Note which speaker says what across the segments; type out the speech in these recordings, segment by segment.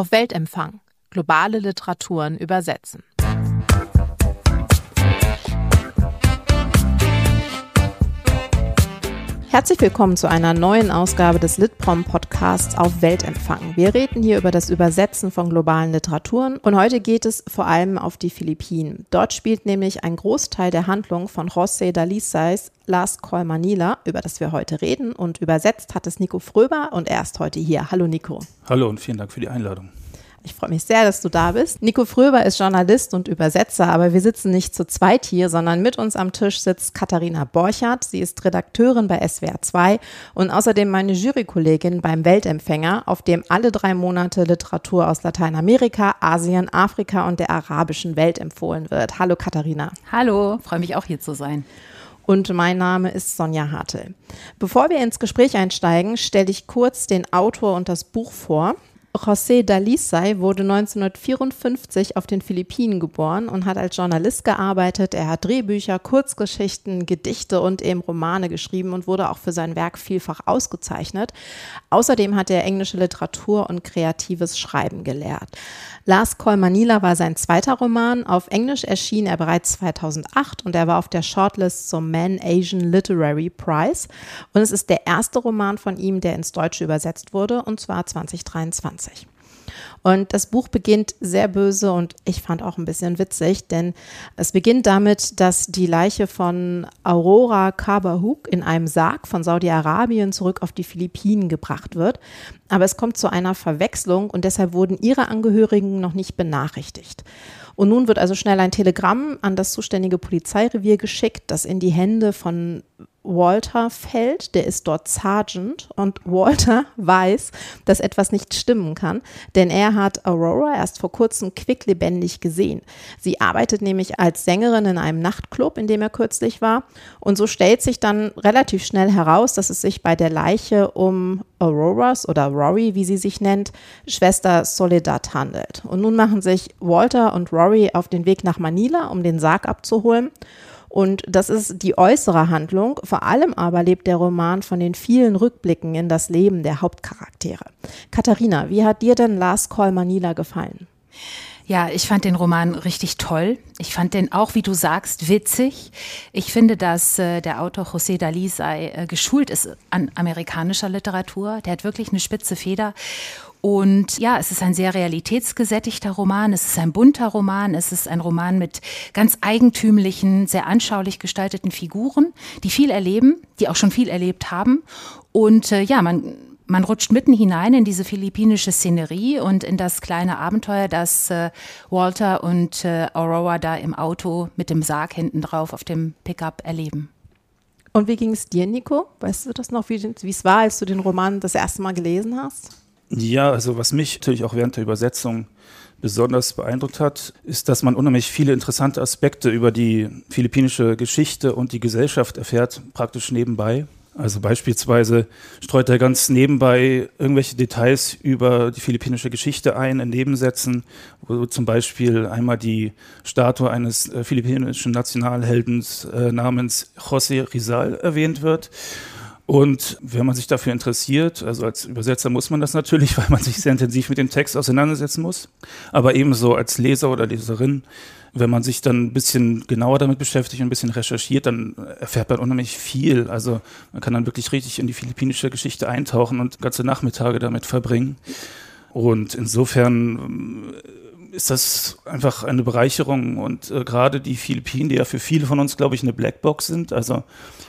Speaker 1: Auf Weltempfang. Globale Literaturen übersetzen. Herzlich willkommen zu einer neuen Ausgabe des Litprom Podcasts auf Weltempfang. Wir reden hier über das Übersetzen von globalen Literaturen und heute geht es vor allem auf die Philippinen. Dort spielt nämlich ein Großteil der Handlung von José Dalisais Last Call Manila, über das wir heute reden und übersetzt hat es Nico Fröber und er ist heute hier. Hallo Nico.
Speaker 2: Hallo und vielen Dank für die Einladung.
Speaker 1: Ich freue mich sehr, dass du da bist. Nico Fröber ist Journalist und Übersetzer, aber wir sitzen nicht zu zweit hier, sondern mit uns am Tisch sitzt Katharina Borchardt. Sie ist Redakteurin bei SWR 2 und außerdem meine Jurykollegin beim Weltempfänger, auf dem alle drei Monate Literatur aus Lateinamerika, Asien, Afrika und der arabischen Welt empfohlen wird. Hallo Katharina.
Speaker 3: Hallo, freue mich auch hier zu sein
Speaker 1: und mein Name ist Sonja Hartel. Bevor wir ins Gespräch einsteigen, stelle ich kurz den Autor und das Buch vor. José Dalisay wurde 1954 auf den Philippinen geboren und hat als Journalist gearbeitet. Er hat Drehbücher, Kurzgeschichten, Gedichte und eben Romane geschrieben und wurde auch für sein Werk vielfach ausgezeichnet. Außerdem hat er englische Literatur und kreatives Schreiben gelehrt. Last Call Manila war sein zweiter Roman. Auf Englisch erschien er bereits 2008 und er war auf der Shortlist zum Man Asian Literary Prize. Und es ist der erste Roman von ihm, der ins Deutsche übersetzt wurde, und zwar 2023. Und das Buch beginnt sehr böse und ich fand auch ein bisschen witzig, denn es beginnt damit, dass die Leiche von Aurora Kabahuk in einem Sarg von Saudi-Arabien zurück auf die Philippinen gebracht wird. Aber es kommt zu einer Verwechslung und deshalb wurden ihre Angehörigen noch nicht benachrichtigt. Und nun wird also schnell ein Telegramm an das zuständige Polizeirevier geschickt, das in die Hände von Walter fällt, der ist dort Sergeant und Walter weiß, dass etwas nicht stimmen kann, denn er hat Aurora erst vor kurzem quicklebendig gesehen. Sie arbeitet nämlich als Sängerin in einem Nachtclub, in dem er kürzlich war und so stellt sich dann relativ schnell heraus, dass es sich bei der Leiche um Auroras oder Rory, wie sie sich nennt, Schwester Soledad handelt. Und nun machen sich Walter und Rory auf den Weg nach Manila, um den Sarg abzuholen und das ist die äußere Handlung. Vor allem aber lebt der Roman von den vielen Rückblicken in das Leben der Hauptcharaktere. Katharina, wie hat dir denn Last Call Manila gefallen?
Speaker 3: Ja, ich fand den Roman richtig toll. Ich fand den auch, wie du sagst, witzig. Ich finde, dass äh, der Autor José Dalí sei äh, geschult ist an amerikanischer Literatur. Der hat wirklich eine spitze Feder. Und ja, es ist ein sehr realitätsgesättigter Roman, es ist ein bunter Roman, es ist ein Roman mit ganz eigentümlichen, sehr anschaulich gestalteten Figuren, die viel erleben, die auch schon viel erlebt haben. Und äh, ja, man, man rutscht mitten hinein in diese philippinische Szenerie und in das kleine Abenteuer, das äh, Walter und äh, Aurora da im Auto mit dem Sarg hinten drauf auf dem Pickup erleben.
Speaker 1: Und wie ging es dir, Nico? Weißt du das noch, wie es war, als du den Roman das erste Mal gelesen hast?
Speaker 2: Ja, also was mich natürlich auch während der Übersetzung besonders beeindruckt hat, ist, dass man unheimlich viele interessante Aspekte über die philippinische Geschichte und die Gesellschaft erfährt, praktisch nebenbei. Also beispielsweise streut er ganz nebenbei irgendwelche Details über die philippinische Geschichte ein in Nebensätzen, wo zum Beispiel einmal die Statue eines äh, philippinischen Nationalheldens äh, namens José Rizal erwähnt wird. Und wenn man sich dafür interessiert, also als Übersetzer muss man das natürlich, weil man sich sehr intensiv mit dem Text auseinandersetzen muss, aber ebenso als Leser oder Leserin, wenn man sich dann ein bisschen genauer damit beschäftigt und ein bisschen recherchiert, dann erfährt man unheimlich viel. Also man kann dann wirklich richtig in die philippinische Geschichte eintauchen und ganze Nachmittage damit verbringen. Und insofern ist das einfach eine Bereicherung und äh, gerade die Philippinen, die ja für viele von uns, glaube ich, eine Blackbox sind. Also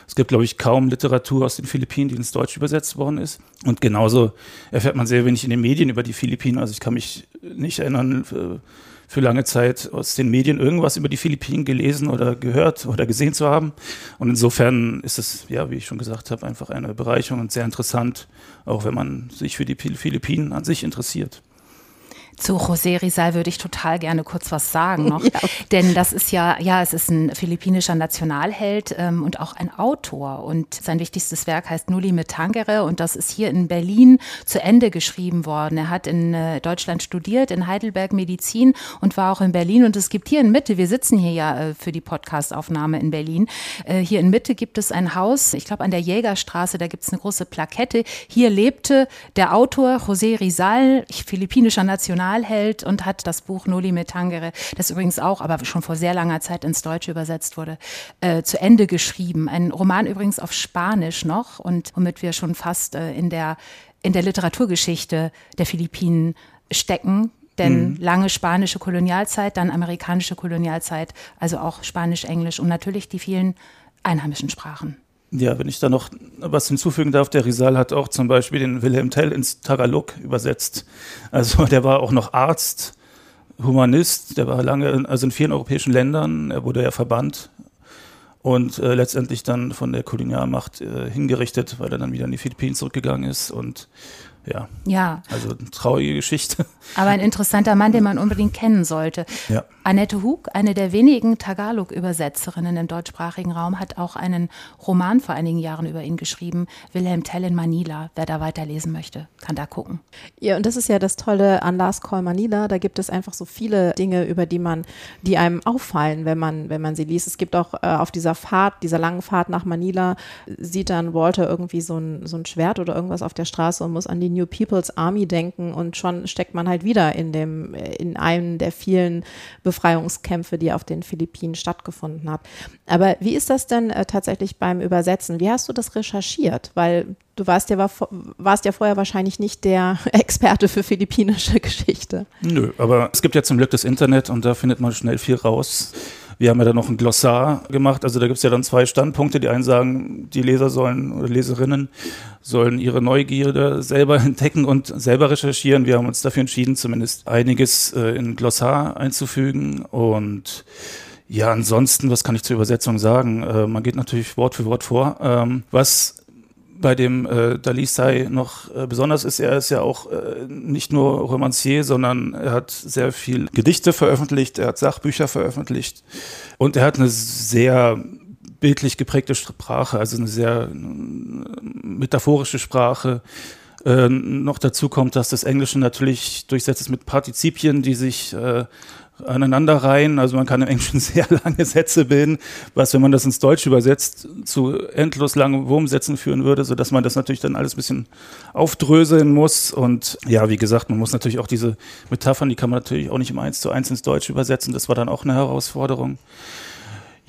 Speaker 2: es gibt, glaube ich, kaum Literatur aus den Philippinen, die ins Deutsche übersetzt worden ist. Und genauso erfährt man sehr wenig in den Medien über die Philippinen. Also ich kann mich nicht erinnern, für, für lange Zeit aus den Medien irgendwas über die Philippinen gelesen oder gehört oder gesehen zu haben. Und insofern ist es, ja, wie ich schon gesagt habe, einfach eine Bereicherung und sehr interessant, auch wenn man sich für die Philippinen an sich interessiert.
Speaker 3: Zu José Rizal würde ich total gerne kurz was sagen noch. Ja. Denn das ist ja, ja, es ist ein philippinischer Nationalheld ähm, und auch ein Autor. Und sein wichtigstes Werk heißt Nuli mit Tangere und das ist hier in Berlin zu Ende geschrieben worden. Er hat in äh, Deutschland studiert, in Heidelberg Medizin und war auch in Berlin. Und es gibt hier in Mitte, wir sitzen hier ja äh, für die Podcastaufnahme in Berlin, äh, hier in Mitte gibt es ein Haus, ich glaube an der Jägerstraße, da gibt es eine große Plakette. Hier lebte der Autor José Rizal, philippinischer Nationalheld und hat das Buch Noli Me Tangere, das übrigens auch, aber schon vor sehr langer Zeit ins Deutsche übersetzt wurde, äh, zu Ende geschrieben. Ein Roman übrigens auf Spanisch noch und womit wir schon fast äh, in der in der Literaturgeschichte der Philippinen stecken, denn mhm. lange spanische Kolonialzeit, dann amerikanische Kolonialzeit, also auch Spanisch, Englisch und natürlich die vielen einheimischen Sprachen.
Speaker 2: Ja, wenn ich da noch was hinzufügen darf, der Rizal hat auch zum Beispiel den Wilhelm Tell ins Tagalog übersetzt. Also der war auch noch Arzt, Humanist, der war lange, also in vielen europäischen Ländern, er wurde ja verbannt und äh, letztendlich dann von der Kolonialmacht äh, hingerichtet, weil er dann wieder in die Philippinen zurückgegangen ist und ja.
Speaker 3: Ja.
Speaker 2: Also eine traurige Geschichte.
Speaker 3: Aber ein interessanter Mann, den man unbedingt kennen sollte.
Speaker 2: Ja.
Speaker 3: Annette Hug, eine der wenigen Tagalog-Übersetzerinnen im deutschsprachigen Raum, hat auch einen Roman vor einigen Jahren über ihn geschrieben, Wilhelm Tell in Manila. Wer da weiterlesen möchte, kann da gucken.
Speaker 1: Ja, und das ist ja das Tolle an Last Call Manila. Da gibt es einfach so viele Dinge, über die man, die einem auffallen, wenn man, wenn man sie liest. Es gibt auch äh, auf dieser Fahrt, dieser langen Fahrt nach Manila, sieht dann Walter irgendwie so ein, so ein Schwert oder irgendwas auf der Straße und muss an die New People's Army denken und schon steckt man halt wieder in dem, in einem der vielen Befreiungskämpfe, die auf den Philippinen stattgefunden hat. Aber wie ist das denn äh, tatsächlich beim Übersetzen? Wie hast du das recherchiert? Weil du warst ja, war, warst ja vorher wahrscheinlich nicht der Experte für philippinische Geschichte.
Speaker 2: Nö, aber es gibt ja zum Glück das Internet und da findet man schnell viel raus. Wir haben ja dann noch ein Glossar gemacht. Also da gibt es ja dann zwei Standpunkte. Die einen sagen, die Leser sollen oder Leserinnen sollen ihre Neugierde selber entdecken und selber recherchieren. Wir haben uns dafür entschieden, zumindest einiges äh, in Glossar einzufügen. Und ja, ansonsten, was kann ich zur Übersetzung sagen? Äh, man geht natürlich Wort für Wort vor. Ähm, was bei dem äh, Dalisai noch äh, besonders ist, er ist ja auch äh, nicht nur Romancier, sondern er hat sehr viel Gedichte veröffentlicht, er hat Sachbücher veröffentlicht und er hat eine sehr bildlich geprägte Sprache, also eine sehr äh, metaphorische Sprache. Äh, noch dazu kommt, dass das Englische natürlich durchsetzt ist mit Partizipien, die sich äh, aneinanderreihen. Also man kann im Englischen sehr lange Sätze bilden, was, wenn man das ins Deutsche übersetzt, zu endlos langen Wurmsätzen führen würde, sodass man das natürlich dann alles ein bisschen aufdröseln muss. Und ja, wie gesagt, man muss natürlich auch diese Metaphern, die kann man natürlich auch nicht im Eins zu eins ins Deutsche übersetzen. Das war dann auch eine Herausforderung.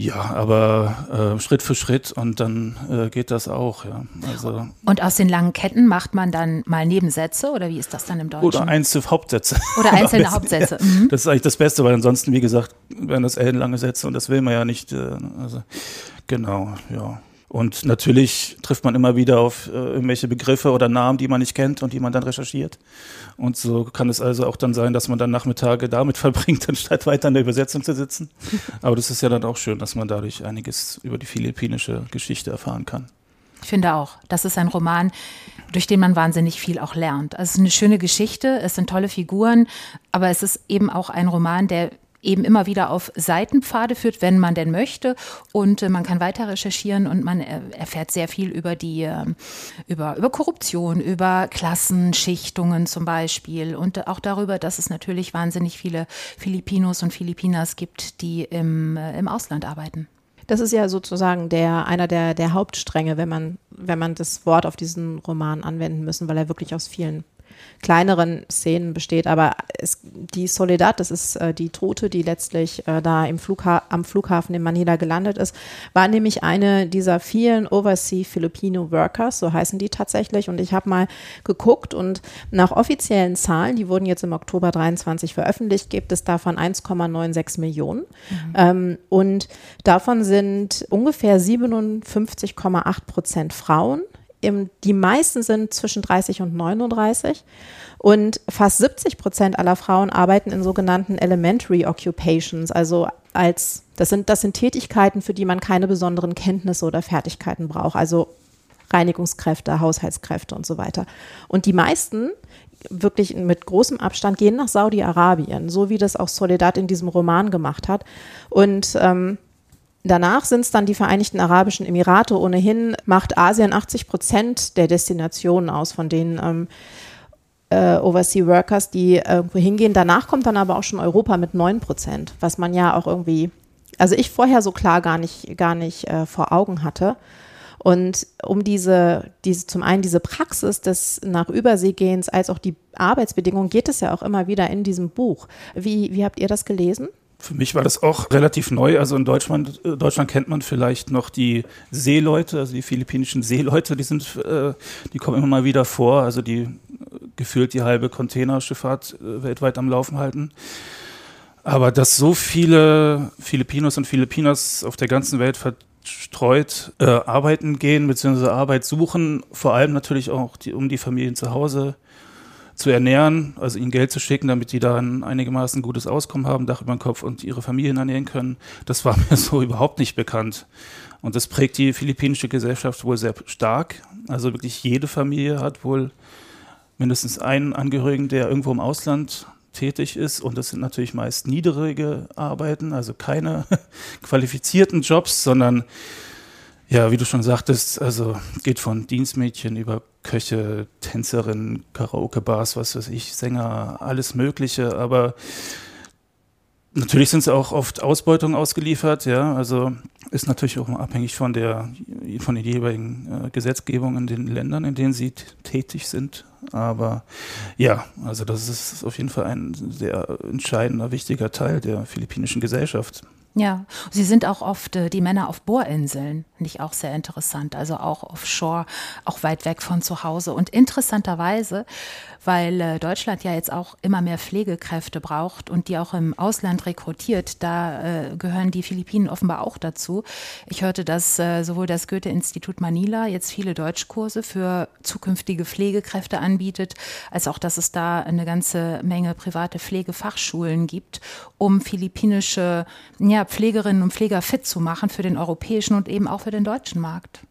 Speaker 2: Ja, aber äh, Schritt für Schritt und dann äh, geht das auch, ja.
Speaker 3: Also, und aus den langen Ketten macht man dann mal Nebensätze oder wie ist das dann im Deutschen?
Speaker 2: Oder einzelne Hauptsätze.
Speaker 3: Oder einzelne Hauptsätze.
Speaker 2: Mhm. Das ist eigentlich das Beste, weil ansonsten, wie gesagt, werden das ellenlange Sätze und das will man ja nicht. Äh, also, genau, ja. Und natürlich trifft man immer wieder auf äh, irgendwelche Begriffe oder Namen, die man nicht kennt und die man dann recherchiert. Und so kann es also auch dann sein, dass man dann Nachmittage damit verbringt, anstatt weiter in der Übersetzung zu sitzen. Aber das ist ja dann auch schön, dass man dadurch einiges über die philippinische Geschichte erfahren kann.
Speaker 3: Ich finde auch, das ist ein Roman, durch den man wahnsinnig viel auch lernt. Also es ist eine schöne Geschichte, es sind tolle Figuren, aber es ist eben auch ein Roman, der eben immer wieder auf Seitenpfade führt, wenn man denn möchte. Und äh, man kann weiter recherchieren und man äh, erfährt sehr viel über die, äh, über, über Korruption, über Klassenschichtungen zum Beispiel und auch darüber, dass es natürlich wahnsinnig viele Filipinos und Filipinas gibt, die im, äh, im Ausland arbeiten.
Speaker 1: Das ist ja sozusagen der, einer der, der Hauptstränge, wenn man, wenn man das Wort auf diesen Roman anwenden müssen, weil er wirklich aus vielen kleineren Szenen besteht. Aber es, die Soledad, das ist äh, die Tote, die letztlich äh, da im Flugha am Flughafen in Manila gelandet ist, war nämlich eine dieser vielen Overseas Filipino Workers, so heißen die tatsächlich. Und ich habe mal geguckt und nach offiziellen Zahlen, die wurden jetzt im Oktober 23 veröffentlicht, gibt es davon 1,96 Millionen. Mhm. Ähm, und davon sind ungefähr 57,8 Prozent Frauen die meisten sind zwischen 30 und 39 und fast 70 Prozent aller Frauen arbeiten in sogenannten Elementary Occupations, also als das sind das sind Tätigkeiten, für die man keine besonderen Kenntnisse oder Fertigkeiten braucht, also Reinigungskräfte, Haushaltskräfte und so weiter. Und die meisten wirklich mit großem Abstand, gehen nach Saudi-Arabien, so wie das auch Soledad in diesem Roman gemacht hat. Und ähm, Danach sind es dann die Vereinigten Arabischen Emirate. Ohnehin macht Asien 80 Prozent der Destinationen aus, von denen ähm, äh, Overseas Workers, die irgendwo hingehen. Danach kommt dann aber auch schon Europa mit 9 Prozent, was man ja auch irgendwie, also ich vorher so klar gar nicht, gar nicht äh, vor Augen hatte. Und um diese, diese, zum einen diese Praxis des nach Überseegehens als auch die Arbeitsbedingungen geht es ja auch immer wieder in diesem Buch. Wie, wie habt ihr das gelesen?
Speaker 2: Für mich war das auch relativ neu. Also in Deutschland, äh, Deutschland kennt man vielleicht noch die Seeleute, also die philippinischen Seeleute, die sind, äh, die kommen immer mal wieder vor, also die äh, gefühlt die halbe Containerschifffahrt weltweit am Laufen halten. Aber dass so viele Filipinos und Filipinas auf der ganzen Welt verstreut äh, arbeiten gehen, beziehungsweise Arbeit suchen, vor allem natürlich auch die, um die Familien zu Hause zu ernähren, also ihnen Geld zu schicken, damit die da ein einigermaßen gutes Auskommen haben, Dach über den Kopf und ihre Familien ernähren können. Das war mir so überhaupt nicht bekannt. Und das prägt die philippinische Gesellschaft wohl sehr stark. Also wirklich jede Familie hat wohl mindestens einen Angehörigen, der irgendwo im Ausland tätig ist. Und das sind natürlich meist niedrige Arbeiten, also keine qualifizierten Jobs, sondern ja, wie du schon sagtest, also geht von Dienstmädchen über Köche, Tänzerinnen, Karaoke-Bars, was weiß ich, Sänger, alles Mögliche. Aber natürlich sind sie auch oft Ausbeutung ausgeliefert, ja. Also ist natürlich auch abhängig von der von den jeweiligen äh, Gesetzgebungen in den Ländern, in denen sie tätig sind. Aber ja, also das ist auf jeden Fall ein sehr entscheidender, wichtiger Teil der philippinischen Gesellschaft.
Speaker 3: Ja, sie sind auch oft äh, die Männer auf Bohrinseln, ich auch sehr interessant. Also auch offshore, auch weit weg von zu Hause. Und interessanterweise weil äh, Deutschland ja jetzt auch immer mehr Pflegekräfte braucht und die auch im Ausland rekrutiert. Da äh, gehören die Philippinen offenbar auch dazu. Ich hörte, dass äh, sowohl das Goethe-Institut Manila jetzt viele Deutschkurse für zukünftige Pflegekräfte anbietet, als auch, dass es da eine ganze Menge private Pflegefachschulen gibt, um philippinische ja, Pflegerinnen und Pfleger fit zu machen für den europäischen und eben auch für den deutschen Markt.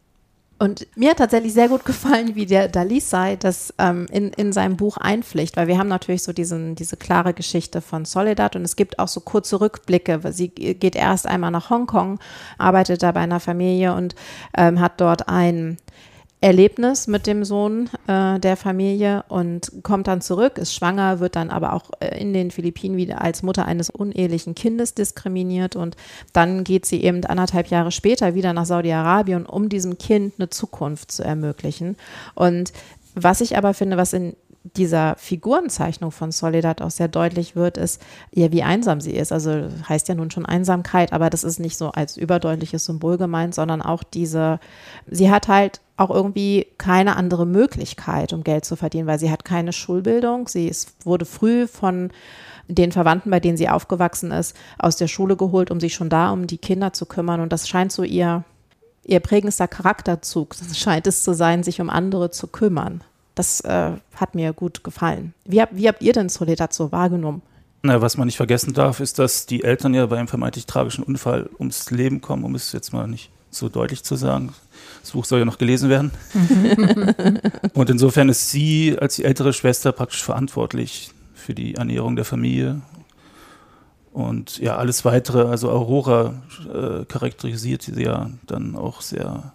Speaker 1: Und mir hat tatsächlich sehr gut gefallen, wie der Dalisai das ähm, in, in seinem Buch einpflicht, weil wir haben natürlich so diesen, diese klare Geschichte von Soledad und es gibt auch so kurze Rückblicke. Sie geht erst einmal nach Hongkong, arbeitet da bei einer Familie und ähm, hat dort ein Erlebnis mit dem Sohn äh, der Familie und kommt dann zurück, ist schwanger, wird dann aber auch äh, in den Philippinen wieder als Mutter eines unehelichen Kindes diskriminiert und dann geht sie eben anderthalb Jahre später wieder nach Saudi-Arabien, um diesem Kind eine Zukunft zu ermöglichen. Und was ich aber finde, was in dieser Figurenzeichnung von Soledad auch sehr deutlich wird, ist, ja, wie einsam sie ist. Also heißt ja nun schon Einsamkeit, aber das ist nicht so als überdeutliches Symbol gemeint, sondern auch diese, sie hat halt auch irgendwie keine andere Möglichkeit, um Geld zu verdienen, weil sie hat keine Schulbildung. Sie ist, wurde früh von den Verwandten, bei denen sie aufgewachsen ist, aus der Schule geholt, um sich schon da um die Kinder zu kümmern. Und das scheint so ihr, ihr prägendster Charakterzug, das scheint es zu sein, sich um andere zu kümmern. Das äh, hat mir gut gefallen. Wie, wie habt ihr denn Soledad so wahrgenommen?
Speaker 2: Na, was man nicht vergessen darf, ist, dass die Eltern ja bei einem vermeintlich tragischen Unfall ums Leben kommen, um es jetzt mal nicht so deutlich zu sagen. Das Buch soll ja noch gelesen werden. und insofern ist sie als die ältere Schwester praktisch verantwortlich für die Ernährung der Familie. Und ja, alles weitere, also Aurora äh, charakterisiert sie ja dann auch sehr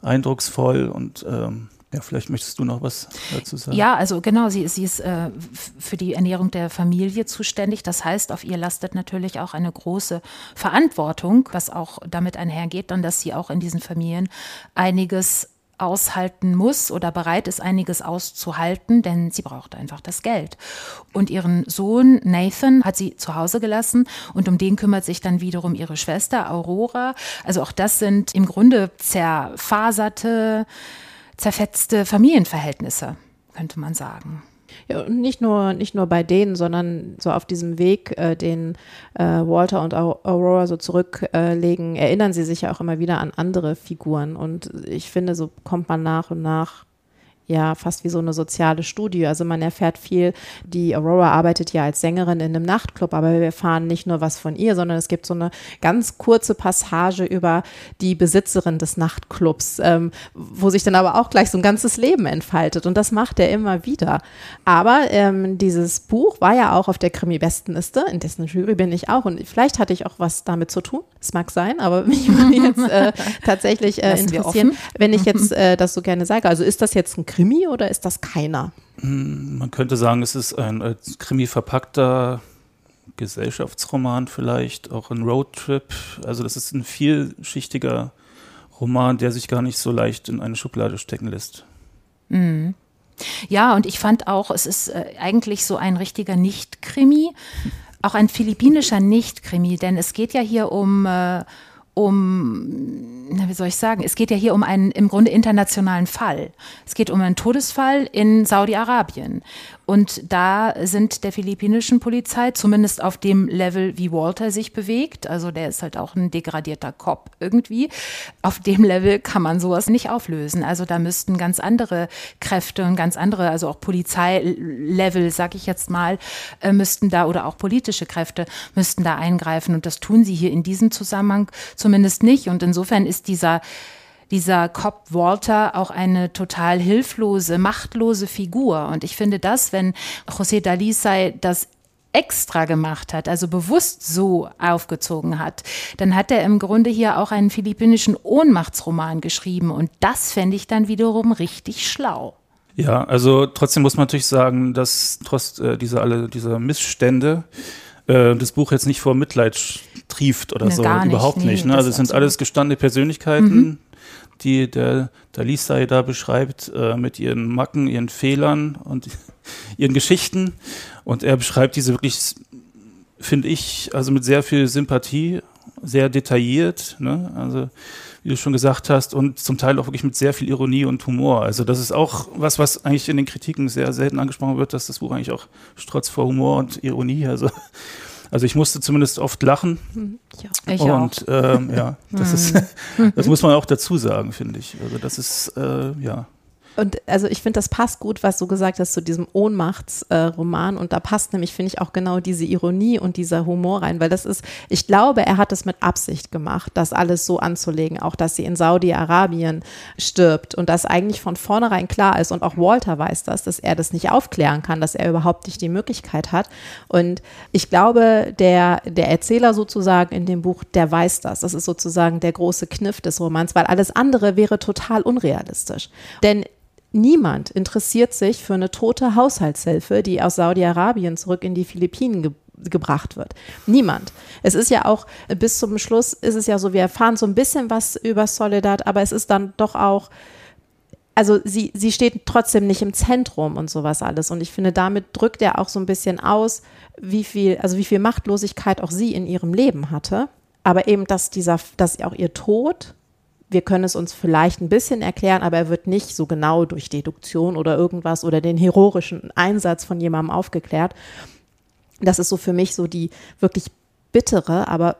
Speaker 2: eindrucksvoll und ähm, ja, vielleicht möchtest du noch was dazu sagen.
Speaker 3: Ja, also genau, sie, sie ist äh, für die Ernährung der Familie zuständig. Das heißt, auf ihr lastet natürlich auch eine große Verantwortung, was auch damit einhergeht, dann, dass sie auch in diesen Familien einiges aushalten muss oder bereit ist, einiges auszuhalten, denn sie braucht einfach das Geld. Und ihren Sohn Nathan hat sie zu Hause gelassen und um den kümmert sich dann wiederum ihre Schwester Aurora. Also auch das sind im Grunde zerfaserte zerfetzte Familienverhältnisse, könnte man sagen.
Speaker 1: Ja, und nicht nur, nicht nur bei denen, sondern so auf diesem Weg, äh, den äh, Walter und Aurora so zurücklegen, äh, erinnern sie sich ja auch immer wieder an andere Figuren. Und ich finde, so kommt man nach und nach ja fast wie so eine soziale Studie. Also man erfährt viel, die Aurora arbeitet ja als Sängerin in einem Nachtclub, aber wir erfahren nicht nur was von ihr, sondern es gibt so eine ganz kurze Passage über die Besitzerin des Nachtclubs, ähm, wo sich dann aber auch gleich so ein ganzes Leben entfaltet und das macht er immer wieder. Aber ähm, dieses Buch war ja auch auf der Krimi-Bestenliste, in dessen Jury bin ich auch und vielleicht hatte ich auch was damit zu tun. Es mag sein, aber mich würde jetzt äh, tatsächlich äh, interessieren, wenn ich jetzt äh, das so gerne sage. Also ist das jetzt ein Krimi oder ist das keiner?
Speaker 2: Hm, man könnte sagen, es ist ein als Krimi verpackter Gesellschaftsroman vielleicht, auch ein Roadtrip. Also das ist ein vielschichtiger Roman, der sich gar nicht so leicht in eine Schublade stecken lässt.
Speaker 3: Mhm. Ja, und ich fand auch, es ist äh, eigentlich so ein richtiger Nicht-Krimi, auch ein philippinischer Nicht-Krimi, denn es geht ja hier um äh, um, na, wie soll ich sagen, es geht ja hier um einen im Grunde internationalen Fall. Es geht um einen Todesfall in Saudi-Arabien. Und da sind der philippinischen Polizei, zumindest auf dem Level, wie Walter sich bewegt, also der ist halt auch ein degradierter Cop irgendwie, auf dem Level kann man sowas nicht auflösen. Also da müssten ganz andere Kräfte und ganz andere, also auch Polizeilevel, sag ich jetzt mal, äh, müssten da oder auch politische Kräfte müssten da eingreifen. Und das tun sie hier in diesem Zusammenhang zumindest nicht. Und insofern ist dieser dieser Cop Walter auch eine total hilflose, machtlose Figur. Und ich finde das, wenn José Dalisay das extra gemacht hat, also bewusst so aufgezogen hat, dann hat er im Grunde hier auch einen philippinischen Ohnmachtsroman geschrieben. Und das fände ich dann wiederum richtig schlau.
Speaker 2: Ja, also trotzdem muss man natürlich sagen, dass trotz äh, dieser alle dieser Missstände äh, das Buch jetzt nicht vor Mitleid trieft oder ne, so, überhaupt nicht. nicht ne? Also es sind alles gestandene Persönlichkeiten, mhm die der Dalisai da beschreibt, äh, mit ihren Macken, ihren Fehlern und ihren Geschichten. Und er beschreibt diese wirklich, finde ich, also mit sehr viel Sympathie, sehr detailliert, ne? also wie du schon gesagt hast, und zum Teil auch wirklich mit sehr viel Ironie und Humor. Also das ist auch was, was eigentlich in den Kritiken sehr selten angesprochen wird, dass das Buch eigentlich auch strotzt vor Humor und Ironie. Also also ich musste zumindest oft lachen.
Speaker 3: Hm, ja, ich
Speaker 2: und ähm, ja, das ist, das muss man auch dazu sagen, finde ich. Also das ist äh, ja
Speaker 1: und also ich finde, das passt gut, was du gesagt hast zu diesem Ohnmachtsroman. Äh, und da passt nämlich, finde ich, auch genau diese Ironie und dieser Humor rein, weil das ist, ich glaube, er hat es mit Absicht gemacht, das alles so anzulegen, auch dass sie in Saudi-Arabien stirbt und das eigentlich von vornherein klar ist. Und auch Walter weiß das, dass er das nicht aufklären kann, dass er überhaupt nicht die Möglichkeit hat. Und ich glaube, der, der Erzähler sozusagen in dem Buch, der weiß das. Das ist sozusagen der große Kniff des Romans, weil alles andere wäre total unrealistisch. Denn Niemand interessiert sich für eine tote Haushaltshilfe, die aus Saudi-Arabien zurück in die Philippinen ge gebracht wird. Niemand. Es ist ja auch, bis zum Schluss ist es ja so, wir erfahren so ein bisschen was über Soledad, aber es ist dann doch auch, also sie, sie steht trotzdem nicht im Zentrum und sowas alles. Und ich finde, damit drückt er auch so ein bisschen aus, wie viel, also wie viel Machtlosigkeit auch sie in ihrem Leben hatte. Aber eben, dass dieser, dass auch ihr Tod wir können es uns vielleicht ein bisschen erklären, aber er wird nicht so genau durch Deduktion oder irgendwas oder den heroischen Einsatz von jemandem aufgeklärt. Das ist so für mich so die wirklich bittere, aber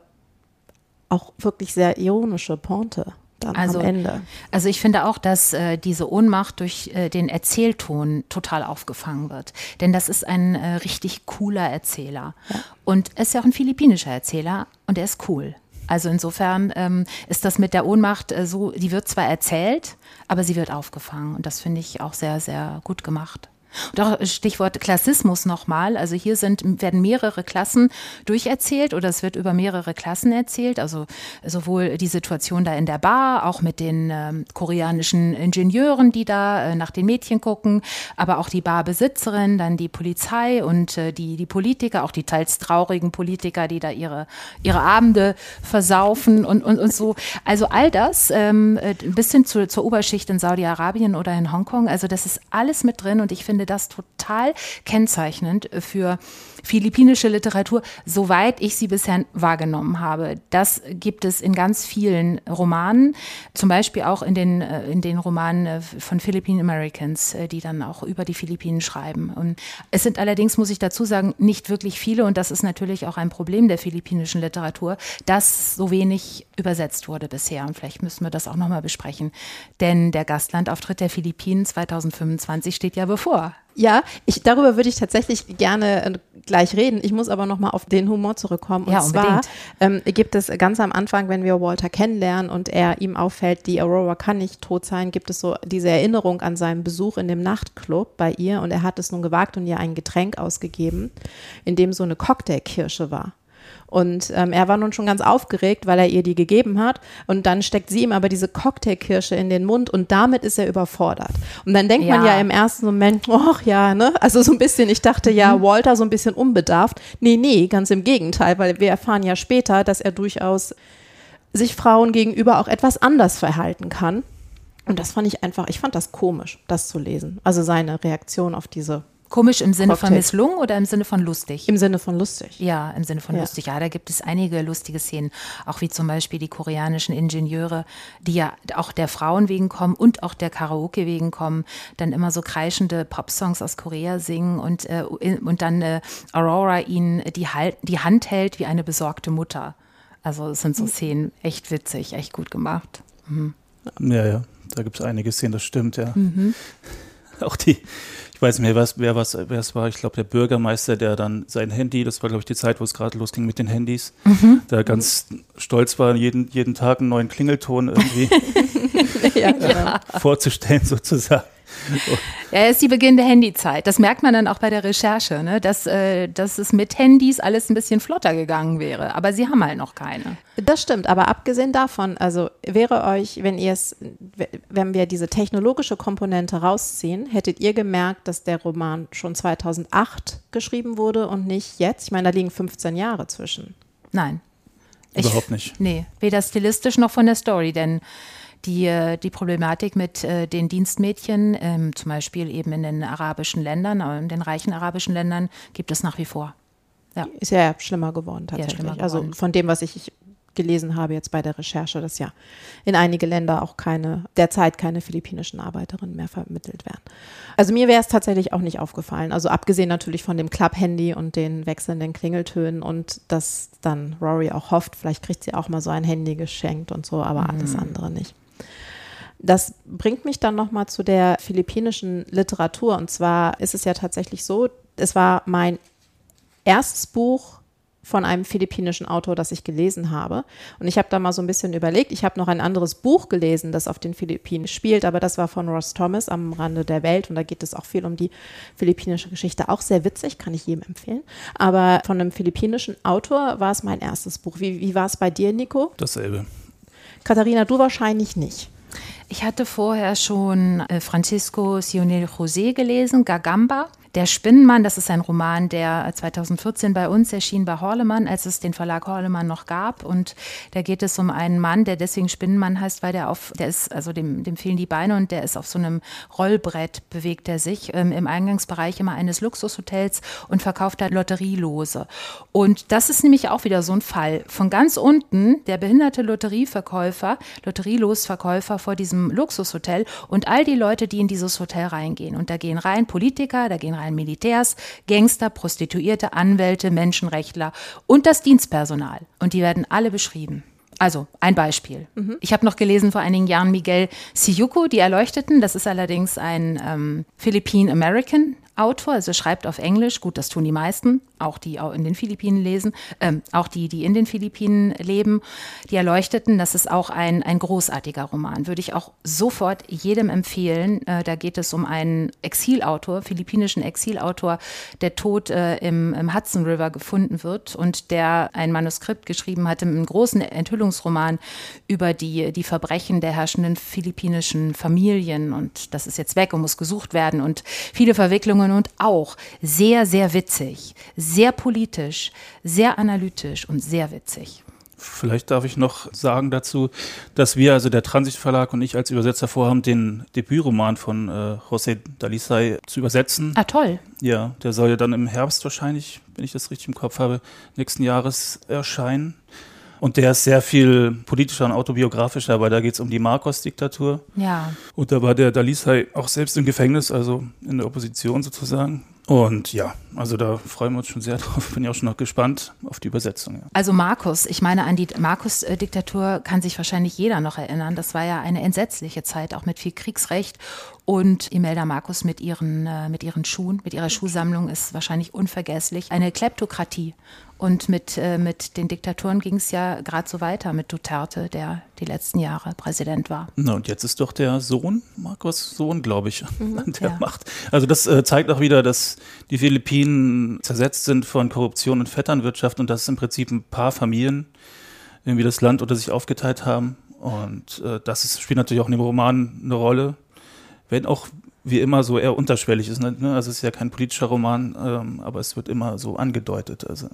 Speaker 1: auch wirklich sehr ironische Pointe. Dann
Speaker 3: also,
Speaker 1: am Ende.
Speaker 3: also ich finde auch, dass äh, diese Ohnmacht durch äh, den Erzählton total aufgefangen wird. Denn das ist ein äh, richtig cooler Erzähler. Ja. Und er ist ja auch ein philippinischer Erzähler und er ist cool. Also insofern ähm, ist das mit der Ohnmacht äh, so, die wird zwar erzählt, aber sie wird aufgefangen. Und das finde ich auch sehr, sehr gut gemacht. Und Stichwort Klassismus nochmal. Also hier sind, werden mehrere Klassen durcherzählt oder es wird über mehrere Klassen erzählt. Also sowohl die Situation da in der Bar, auch mit den ähm, koreanischen Ingenieuren, die da äh, nach den Mädchen gucken, aber auch die Barbesitzerin, dann die Polizei und äh, die, die Politiker, auch die teils traurigen Politiker, die da ihre, ihre Abende versaufen und, und, und so. Also all das, ähm, äh, ein bisschen zu, zur Oberschicht in Saudi-Arabien oder in Hongkong. Also das ist alles mit drin und ich finde, finde das total kennzeichnend für philippinische Literatur, soweit ich sie bisher wahrgenommen habe. Das gibt es in ganz vielen Romanen, zum Beispiel auch in den, äh, in den Romanen äh, von Philippine Americans, äh, die dann auch über die Philippinen schreiben. Und es sind allerdings, muss ich dazu sagen, nicht wirklich viele und das ist natürlich auch ein Problem der philippinischen Literatur, dass so wenig übersetzt wurde bisher. Und vielleicht müssen wir das auch nochmal besprechen. Denn der Gastlandauftritt der Philippinen 2025 steht ja bevor.
Speaker 1: Ja, ich, darüber würde ich tatsächlich gerne äh, gleich reden. Ich muss aber nochmal auf den Humor zurückkommen. Und
Speaker 3: Ja,
Speaker 1: zwar ähm, gibt es ganz am Anfang, wenn wir Walter kennenlernen und er ihm auffällt, die Aurora kann nicht tot sein, gibt es so diese Erinnerung an seinen Besuch in dem Nachtclub bei ihr und er hat es nun gewagt und ihr ein Getränk ausgegeben, in dem so eine Cocktailkirsche war. Und ähm, er war nun schon ganz aufgeregt, weil er ihr die gegeben hat. Und dann steckt sie ihm aber diese Cocktailkirsche in den Mund und damit ist er überfordert. Und dann denkt man
Speaker 3: Ja.
Speaker 1: ja im ersten Moment, ach ja, ne? Also so ein bisschen, ich dachte
Speaker 3: Mhm.
Speaker 1: ja, Walter so ein bisschen unbedarft. Nee, nee, ganz im Gegenteil, weil wir erfahren ja später, dass er durchaus sich Frauen gegenüber auch etwas anders verhalten kann. Und das fand ich einfach, ich fand das komisch, das zu lesen. Also seine Reaktion auf diese,
Speaker 3: Komisch im Sinne von
Speaker 1: Cocktail.
Speaker 3: misslungen oder im Sinne von lustig?
Speaker 1: im Sinne von lustig.
Speaker 3: Ja, im Sinne von
Speaker 1: Ja.
Speaker 3: lustig. Ja, da gibt es einige lustige Szenen, auch wie zum Beispiel die koreanischen Ingenieure, die ja auch der Frauen wegen kommen und auch der Karaoke wegen kommen, dann immer so kreischende Popsongs aus Korea singen und, äh, und dann äh, Aurora ihnen die, die Hand hält wie eine besorgte Mutter. Also es sind so Szenen echt witzig, echt gut gemacht.
Speaker 2: Ja, ja, da gibt es einige Szenen, das stimmt, ja. Auch die, weiß nicht mehr, was, wer, was, wer es war, ich glaube, der Bürgermeister, der dann sein Handy, das war, glaube ich, die Zeit, wo es gerade losging mit den Handys, da ganz stolz war, jeden, jeden Tag einen neuen Klingelton irgendwie
Speaker 1: ja, genau.
Speaker 2: vorzustellen, sozusagen.
Speaker 3: Ja, ist die Beginn der Handyzeit. Das merkt man dann auch bei der Recherche, ne? dass, äh, dass es mit Handys alles ein bisschen flotter gegangen wäre. Aber sie haben halt noch keine.
Speaker 1: Das stimmt, aber abgesehen davon, also wäre euch, wenn ihr es, wenn wir diese technologische Komponente rausziehen, hättet ihr gemerkt, dass der Roman schon 2008 geschrieben wurde und nicht jetzt? Ich meine, da liegen 15 Jahre zwischen.
Speaker 3: Nein. Ich-
Speaker 2: Überhaupt nicht.
Speaker 3: Nee, weder stilistisch noch von der Story, denn die, die Problematik mit äh, den Dienstmädchen, ähm, zum Beispiel eben in den arabischen Ländern, äh, in den reichen arabischen Ländern, gibt es nach wie vor. Ja.
Speaker 1: Ist ja schlimmer geworden tatsächlich.
Speaker 3: schlimmer
Speaker 1: Also
Speaker 3: geworden.
Speaker 1: von dem, was ich gelesen habe jetzt bei der Recherche, dass ja in einige Länder auch keine, derzeit keine philippinischen Arbeiterinnen mehr vermittelt werden. Also mir wäre es tatsächlich auch nicht aufgefallen. Also abgesehen natürlich von dem Club-Handy und den wechselnden Klingeltönen und dass dann Rory auch hofft, vielleicht kriegt sie auch mal so ein Handy geschenkt und so, aber alles andere nicht. Das bringt mich dann nochmal zu der philippinischen Literatur. Und zwar ist es ja tatsächlich so, es war mein erstes Buch von einem philippinischen Autor, das ich gelesen habe. Und ich habe da mal so ein bisschen überlegt. Ich habe noch ein anderes Buch gelesen, das auf den Philippinen spielt, aber das war von Ross Thomas am Rande der Welt. Und da geht es auch viel um die philippinische Geschichte. Auch sehr witzig, kann ich jedem empfehlen. Aber von einem philippinischen Autor war es mein erstes Buch. Wie, wie war es bei dir, Nico?
Speaker 2: Dasselbe.
Speaker 1: Katharina, du wahrscheinlich nicht.
Speaker 3: Ich hatte vorher schon äh, Francisco Sionel José gelesen, Gagamba. Der Spinnenmann, das ist ein Roman, der 2014 bei uns erschien bei Horlemann, als es den Verlag Horlemann noch gab. Und da geht es um einen Mann, der deswegen Spinnenmann heißt, weil der auf, der ist, also dem, dem fehlen die Beine und der ist auf so einem Rollbrett, bewegt er sich ähm, im Eingangsbereich immer eines Luxushotels und verkauft da Lotterielose. Und das ist nämlich auch wieder so ein Fall. Von ganz unten der behinderte Lotterieverkäufer, Lotterielosverkäufer vor diesem Luxushotel und all die Leute, die in dieses Hotel reingehen. Und da gehen rein Politiker, da gehen rein Militärs, Gangster, Prostituierte, Anwälte, Menschenrechtler und das Dienstpersonal. Und die werden alle beschrieben. Also ein Beispiel. Ich habe noch gelesen vor einigen Jahren Miguel Siyuko, Die Erleuchteten. Das ist allerdings ein ähm, Philippine-American Autor, also schreibt auf Englisch. Gut, das tun die meisten, auch die in den Philippinen lesen, ähm, auch die, die in den Philippinen leben. Die Erleuchteten, das ist auch ein, ein großartiger Roman. Würde ich auch sofort jedem empfehlen. Äh, da geht es um einen Exilautor, philippinischen Exilautor, der tot äh, im, im Hudson River gefunden wird und der ein Manuskript geschrieben hatte, einen großen Enthüllungsroman über die, die Verbrechen der herrschenden philippinischen Familien. Und das ist jetzt weg und muss gesucht werden und viele Verwicklungen und auch sehr, sehr witzig, sehr politisch, sehr analytisch und sehr witzig.
Speaker 2: Vielleicht darf ich noch sagen dazu, dass wir, also der Transit Verlag und ich als Übersetzer vorhaben, den Debütroman von äh, José Dalisay zu übersetzen.
Speaker 3: Ah, toll.
Speaker 2: Ja, der soll ja dann im Herbst wahrscheinlich, wenn ich das richtig im Kopf habe, nächsten Jahres erscheinen. Und der ist sehr viel politischer und autobiografischer, weil da geht es um die Marcos-Diktatur.
Speaker 3: Ja.
Speaker 2: Und da war der Dalisay auch selbst im Gefängnis, also in der Opposition sozusagen. Und ja, also da freuen wir uns schon sehr drauf. Bin ja auch schon noch gespannt auf die Übersetzung. Ja.
Speaker 3: Also Markus, ich meine, an die Markus-Diktatur kann sich wahrscheinlich jeder noch erinnern. Das war ja eine entsetzliche Zeit, auch mit viel Kriegsrecht. Und Imelda Markus mit ihren, äh, mit ihren Schuhen, mit ihrer Schuhsammlung ist wahrscheinlich unvergesslich. Eine Kleptokratie. Und mit, äh, mit den Diktaturen ging es ja gerade so weiter mit Duterte, der die letzten Jahre Präsident war.
Speaker 2: Na, und jetzt ist doch der Sohn, Markus Sohn, glaube ich, mhm, an der ja. Macht. Also das äh, zeigt auch wieder, dass die Philippinen zersetzt sind von Korruption und Vetternwirtschaft und dass im Prinzip ein paar Familien irgendwie das Land unter sich aufgeteilt haben. Und äh, das ist, spielt natürlich auch in dem Roman eine Rolle, wenn auch wie immer so eher unterschwellig ist. Ne? Also es ist ja kein politischer Roman, ähm, aber es wird immer so angedeutet. Also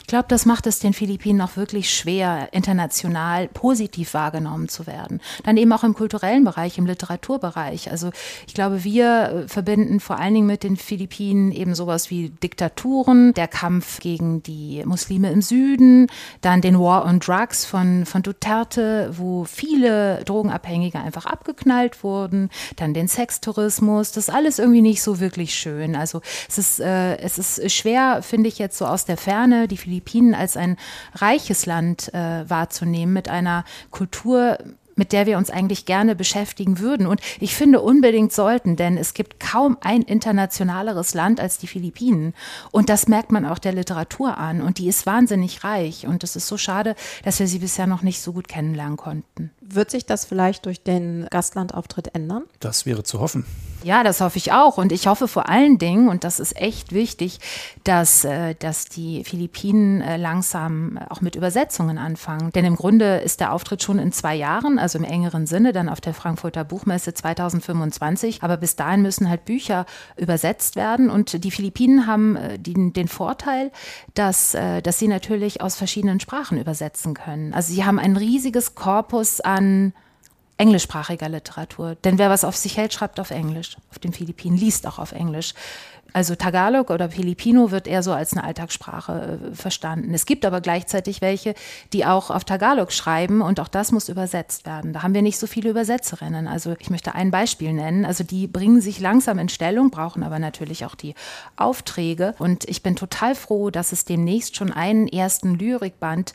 Speaker 3: ich glaube, das macht es den Philippinen auch wirklich schwer, international positiv wahrgenommen zu werden. Dann eben auch im kulturellen Bereich, im Literaturbereich. Also ich glaube, wir äh, verbinden vor allen Dingen mit den Philippinen eben sowas wie Diktaturen, der Kampf gegen die Muslime im Süden, dann den War on Drugs von, von Duterte, wo viele Drogenabhängige einfach abgeknallt wurden, dann den Sextourismus, das ist alles irgendwie nicht so wirklich schön. Also es ist, äh, es ist schwer, finde ich jetzt so aus der Ferne, die Philippinen als ein reiches Land äh, wahrzunehmen, mit einer Kultur, mit der wir uns eigentlich gerne beschäftigen würden. Und ich finde unbedingt sollten, denn es gibt kaum ein internationaleres Land als die Philippinen. Und das merkt man auch der Literatur an. Und die ist wahnsinnig reich. Und es ist so schade, dass wir sie bisher noch nicht so gut kennenlernen konnten.
Speaker 1: Wird sich das vielleicht durch den Gastlandauftritt ändern?
Speaker 2: Das wäre zu hoffen.
Speaker 3: Ja, das hoffe ich auch. Und ich hoffe vor allen Dingen, und das ist echt wichtig, dass, äh, dass die Philippinen äh, langsam auch mit Übersetzungen anfangen. Denn im Grunde ist der Auftritt schon in zwei Jahren, also im engeren Sinne, dann auf der Frankfurter Buchmesse 2025. Aber bis dahin müssen halt Bücher übersetzt werden. Und die Philippinen haben äh, den, den Vorteil, dass, dass sie natürlich aus verschiedenen Sprachen übersetzen können. Also sie haben ein riesiges Korpus an englischsprachiger Literatur. Denn wer was auf sich hält, schreibt auf Englisch. Auf den Philippinen liest auch auf Englisch. Also Tagalog oder Filipino wird eher so als eine Alltagssprache äh, verstanden. Es gibt aber gleichzeitig welche, die auch auf Tagalog schreiben und auch das muss übersetzt werden. Da haben wir nicht so viele Übersetzerinnen. Also ich möchte ein Beispiel nennen. Also die bringen sich langsam in Stellung, brauchen aber natürlich auch die Aufträge. Und ich bin total froh, dass es demnächst schon einen ersten Lyrikband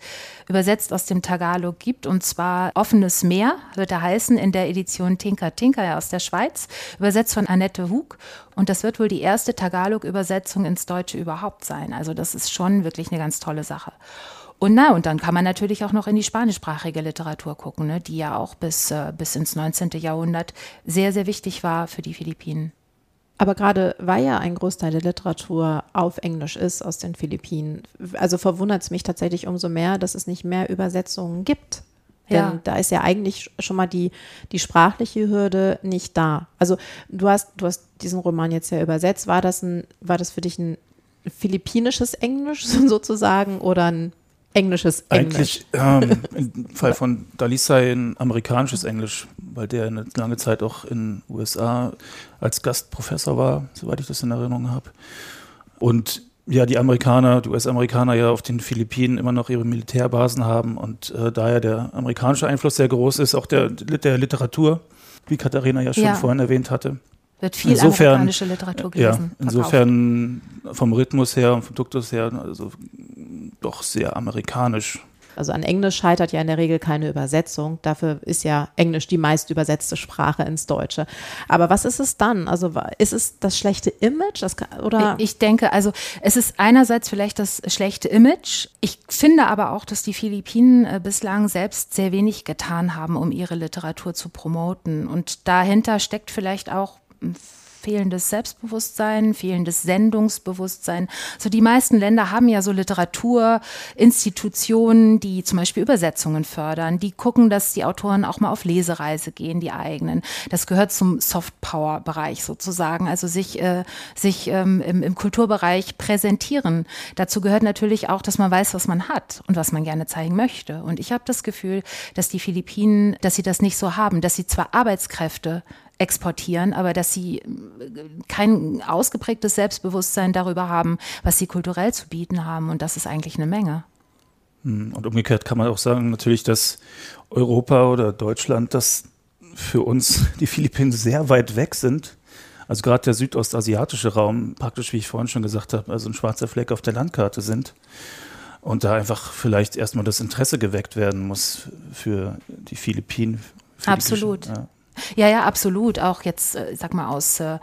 Speaker 3: übersetzt aus dem Tagalog gibt und zwar Offenes Meer wird er heißen in der Edition Tinker Tinker aus der Schweiz, übersetzt von Annette Hug und das wird wohl die erste Tagalog-Übersetzung ins Deutsche überhaupt sein. Also das ist schon wirklich eine ganz tolle Sache. Und na, und dann kann man natürlich auch noch in die spanischsprachige Literatur gucken, ne, die ja auch bis, äh, bis ins 19. Jahrhundert sehr, sehr wichtig war für die Philippinen.
Speaker 1: Aber gerade weil ja ein Großteil der Literatur auf Englisch ist aus den Philippinen, also verwundert es mich tatsächlich umso mehr, dass es nicht mehr Übersetzungen gibt. Denn ja. da ist ja eigentlich schon mal die, die sprachliche Hürde nicht da. Also du hast, du hast diesen Roman jetzt ja übersetzt. War das ein, war das für dich ein philippinisches Englisch sozusagen oder ein englisches
Speaker 2: Englisch? Eigentlich ähm, im Fall von Dalisai ein amerikanisches Englisch, weil der eine lange Zeit auch in den USA als Gastprofessor war, soweit ich das in Erinnerung habe. Und ja, die Amerikaner, die US-Amerikaner ja auf den Philippinen immer noch ihre Militärbasen haben und äh, daher der amerikanische Einfluss sehr groß ist, auch der, der Literatur, wie Katharina ja schon ja. vorhin erwähnt hatte.
Speaker 3: Wird viel insofern, amerikanische Literatur gelesen.
Speaker 2: Ja, insofern verkauft. vom Rhythmus her und vom Duktus her, also doch sehr amerikanisch
Speaker 1: also an Englisch scheitert ja in der Regel keine Übersetzung. Dafür ist ja Englisch die meist übersetzte Sprache ins Deutsche. Aber was ist es dann? Also ist es das schlechte Image? Das, oder?
Speaker 3: Ich denke, also es ist einerseits vielleicht das schlechte Image. Ich finde aber auch, dass die Philippinen äh, bislang selbst sehr wenig getan haben, um ihre Literatur zu promoten. Und dahinter steckt vielleicht auch fehlendes Selbstbewusstsein, fehlendes Sendungsbewusstsein. So die meisten Länder haben ja so Literaturinstitutionen, die zum Beispiel Übersetzungen fördern, die gucken, dass die Autoren auch mal auf Lesereise gehen, die eigenen. Das gehört zum Softpower-Bereich sozusagen, also sich, äh, sich ähm, im, im Kulturbereich präsentieren. Dazu gehört natürlich auch, dass man weiß, was man hat und was man gerne zeigen möchte. Und ich habe das Gefühl, dass die Philippinen, dass sie das nicht so haben, dass sie zwar Arbeitskräfte exportieren, aber dass sie äh, kein ausgeprägtes Selbstbewusstsein darüber haben, was sie kulturell zu bieten haben. Und das ist eigentlich eine Menge.
Speaker 2: Hm, und umgekehrt kann man auch sagen, natürlich, dass Europa oder Deutschland, dass für uns die Philippinen sehr weit weg sind. also gerade der südostasiatische Raum, praktisch wie ich vorhin schon gesagt habe, also ein schwarzer Fleck auf der Landkarte sind. Und da einfach vielleicht erstmal das Interesse geweckt werden muss für die Philippinen.
Speaker 3: Absolut. Ja. Ja. ja, absolut. Auch jetzt, äh, sag mal, aus äh,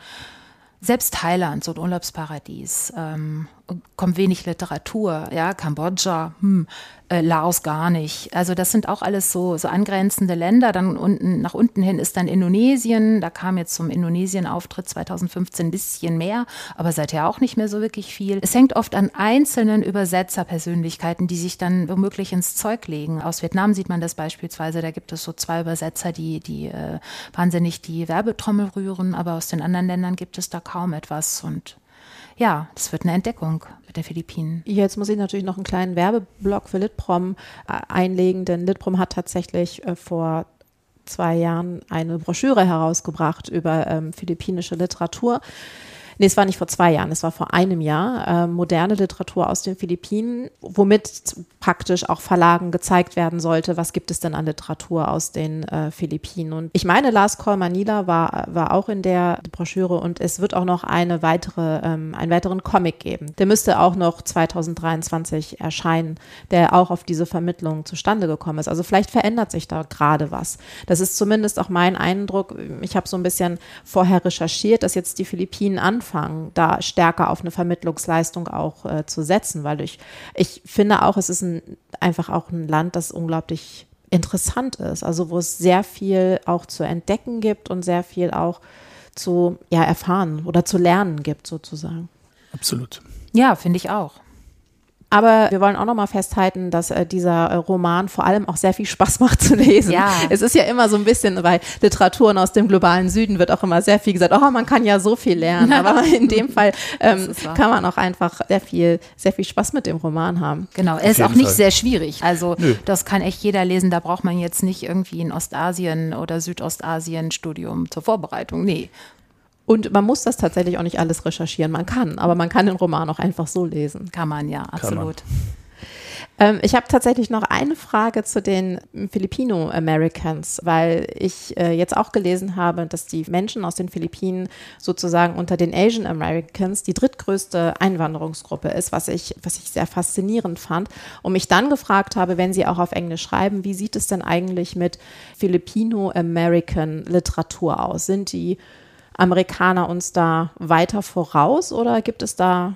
Speaker 3: selbst Thailand, so ein Urlaubsparadies, ähm, kommt wenig Literatur, ja, Kambodscha, hm, äh, Laos gar nicht. Also das sind auch alles so, so angrenzende Länder. Dann unten, nach unten hin ist dann Indonesien. Da kam jetzt zum Indonesien-Auftritt 2015 ein bisschen mehr, aber seither auch nicht mehr so wirklich viel. Es hängt oft an einzelnen Übersetzerpersönlichkeiten, die sich dann womöglich ins Zeug legen. Aus Vietnam sieht man das beispielsweise. Da gibt es so zwei Übersetzer, die, die äh, wahnsinnig die Werbetrommel rühren, aber aus den anderen Ländern gibt es da kaum etwas und ja, das wird eine Entdeckung mit den Philippinen.
Speaker 1: Jetzt muss ich natürlich noch einen kleinen Werbeblock für Litprom äh, einlegen, denn Litprom hat tatsächlich äh, vor zwei Jahren eine Broschüre herausgebracht über ähm, philippinische Literatur. Nee, es war nicht vor zwei Jahren, es war vor einem Jahr. Äh, moderne Literatur aus den Philippinen, womit praktisch auch Verlagen gezeigt werden sollte, was gibt es denn an Literatur aus den äh, Philippinen. Und ich meine, Lars Call Manila war, war auch in der Broschüre und es wird auch noch eine weitere, ähm, einen weiteren Comic geben. Der müsste auch noch 2023 erscheinen, der auch auf diese Vermittlung zustande gekommen ist. Also vielleicht verändert sich da gerade was. Das ist zumindest auch mein Eindruck. Ich habe so ein bisschen vorher recherchiert, dass jetzt die Philippinen anfangen, anfangen, da stärker auf eine Vermittlungsleistung auch äh, zu setzen, weil ich, ich finde auch, es ist ein, einfach auch ein Land, das unglaublich interessant ist, also wo es sehr viel auch zu entdecken gibt und sehr viel auch zu ja, erfahren oder zu lernen gibt sozusagen.
Speaker 2: Absolut.
Speaker 3: Ja, finde ich auch.
Speaker 1: Aber wir wollen auch noch mal festhalten, dass äh, dieser äh, Roman vor allem auch sehr viel Spaß macht zu lesen. Ja. Es ist ja immer so ein bisschen bei Literaturen aus dem globalen Süden wird auch immer sehr viel gesagt, oh, man kann ja so viel lernen. Aber in dem Fall ähm, kann man auch einfach sehr viel, sehr viel Spaß mit dem Roman haben.
Speaker 3: Genau, er ist auch nicht Fall. sehr schwierig. Also Nö. das kann echt jeder lesen. Da braucht man jetzt nicht irgendwie ein Ostasien oder Südostasien Studium zur Vorbereitung. Nee,
Speaker 1: und man muss das tatsächlich auch nicht alles recherchieren. Man kann, aber man kann den Roman auch einfach so lesen.
Speaker 3: Kann man, ja, absolut.
Speaker 1: Ähm, ich habe tatsächlich noch eine Frage zu den Filipino-Americans, weil ich äh, jetzt auch gelesen habe, dass die Menschen aus den Philippinen sozusagen unter den Asian Americans die drittgrößte Einwanderungsgruppe ist, was ich, was ich sehr faszinierend fand. Und mich dann gefragt habe, wenn sie auch auf Englisch schreiben, wie sieht es denn eigentlich mit Filipino-American Literatur aus? Sind die Amerikaner uns da weiter voraus oder gibt es da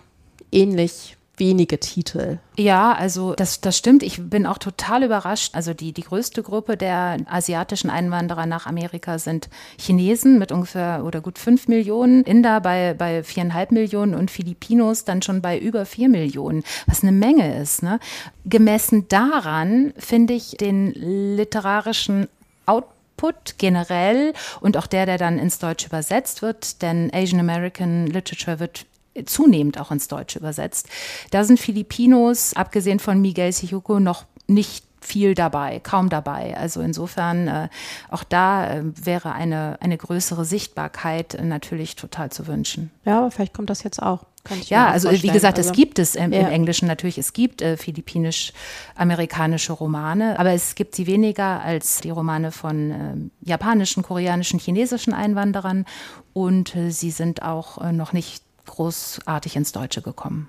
Speaker 1: ähnlich wenige Titel.
Speaker 3: Ja, also das, das stimmt. Ich bin auch total überrascht. Also die, die größte Gruppe der asiatischen Einwanderer nach Amerika sind Chinesen mit ungefähr oder gut fünf Millionen, Inder bei, bei viereinhalb Millionen und Filipinos dann schon bei über vier Millionen, was eine Menge ist. Ne? Gemessen daran finde ich den literarischen Output Output generell und auch der, der dann ins Deutsche übersetzt wird, denn Asian American Literature wird zunehmend auch ins Deutsche übersetzt. Da sind Filipinos, abgesehen von Miguel Sijuko, noch nicht viel dabei, kaum dabei. Also insofern, äh, auch da äh, wäre eine, eine größere Sichtbarkeit äh, natürlich total zu wünschen.
Speaker 1: Ja, aber vielleicht kommt das jetzt auch.
Speaker 3: ja, also wie gesagt, also, es gibt es im, ja. im, Englischen natürlich, es gibt äh, philippinisch-amerikanische Romane, aber es gibt sie weniger als die Romane von äh, japanischen, koreanischen, chinesischen Einwanderern und äh, sie sind auch äh, noch nicht großartig ins Deutsche gekommen.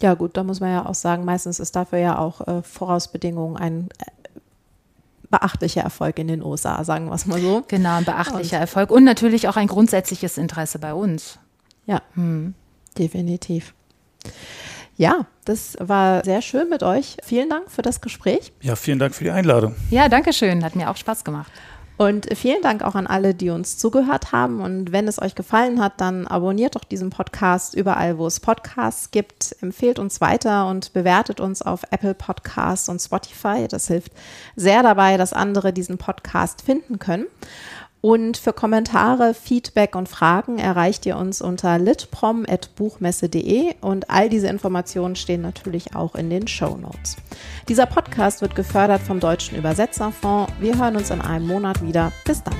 Speaker 1: Ja gut, da muss man ja auch sagen, meistens ist dafür ja auch äh, Vorausbedingung ein äh, beachtlicher Erfolg in den USA, sagen wir es mal so.
Speaker 3: Genau, ein beachtlicher und, Erfolg und natürlich auch ein grundsätzliches Interesse bei uns.
Speaker 1: Ja, hm. definitiv. Ja, das war sehr schön mit euch. Vielen Dank für das Gespräch.
Speaker 2: Ja, vielen Dank für die Einladung.
Speaker 3: Ja, danke schön. Hat mir auch Spaß gemacht.
Speaker 1: Und vielen Dank auch an alle, die uns zugehört haben. Und wenn es euch gefallen hat, dann abonniert doch diesen Podcast überall, wo es Podcasts gibt. Empfehlt uns weiter und bewertet uns auf Apple Podcasts und Spotify. Das hilft sehr dabei, dass andere diesen Podcast finden können. Und für Kommentare, Feedback und Fragen erreicht ihr uns unter litprom.buchmesse.de und all diese Informationen stehen natürlich auch in den Show Notes. Dieser Podcast wird gefördert vom Deutschen Übersetzerfonds. Wir hören uns in einem Monat wieder. Bis dann.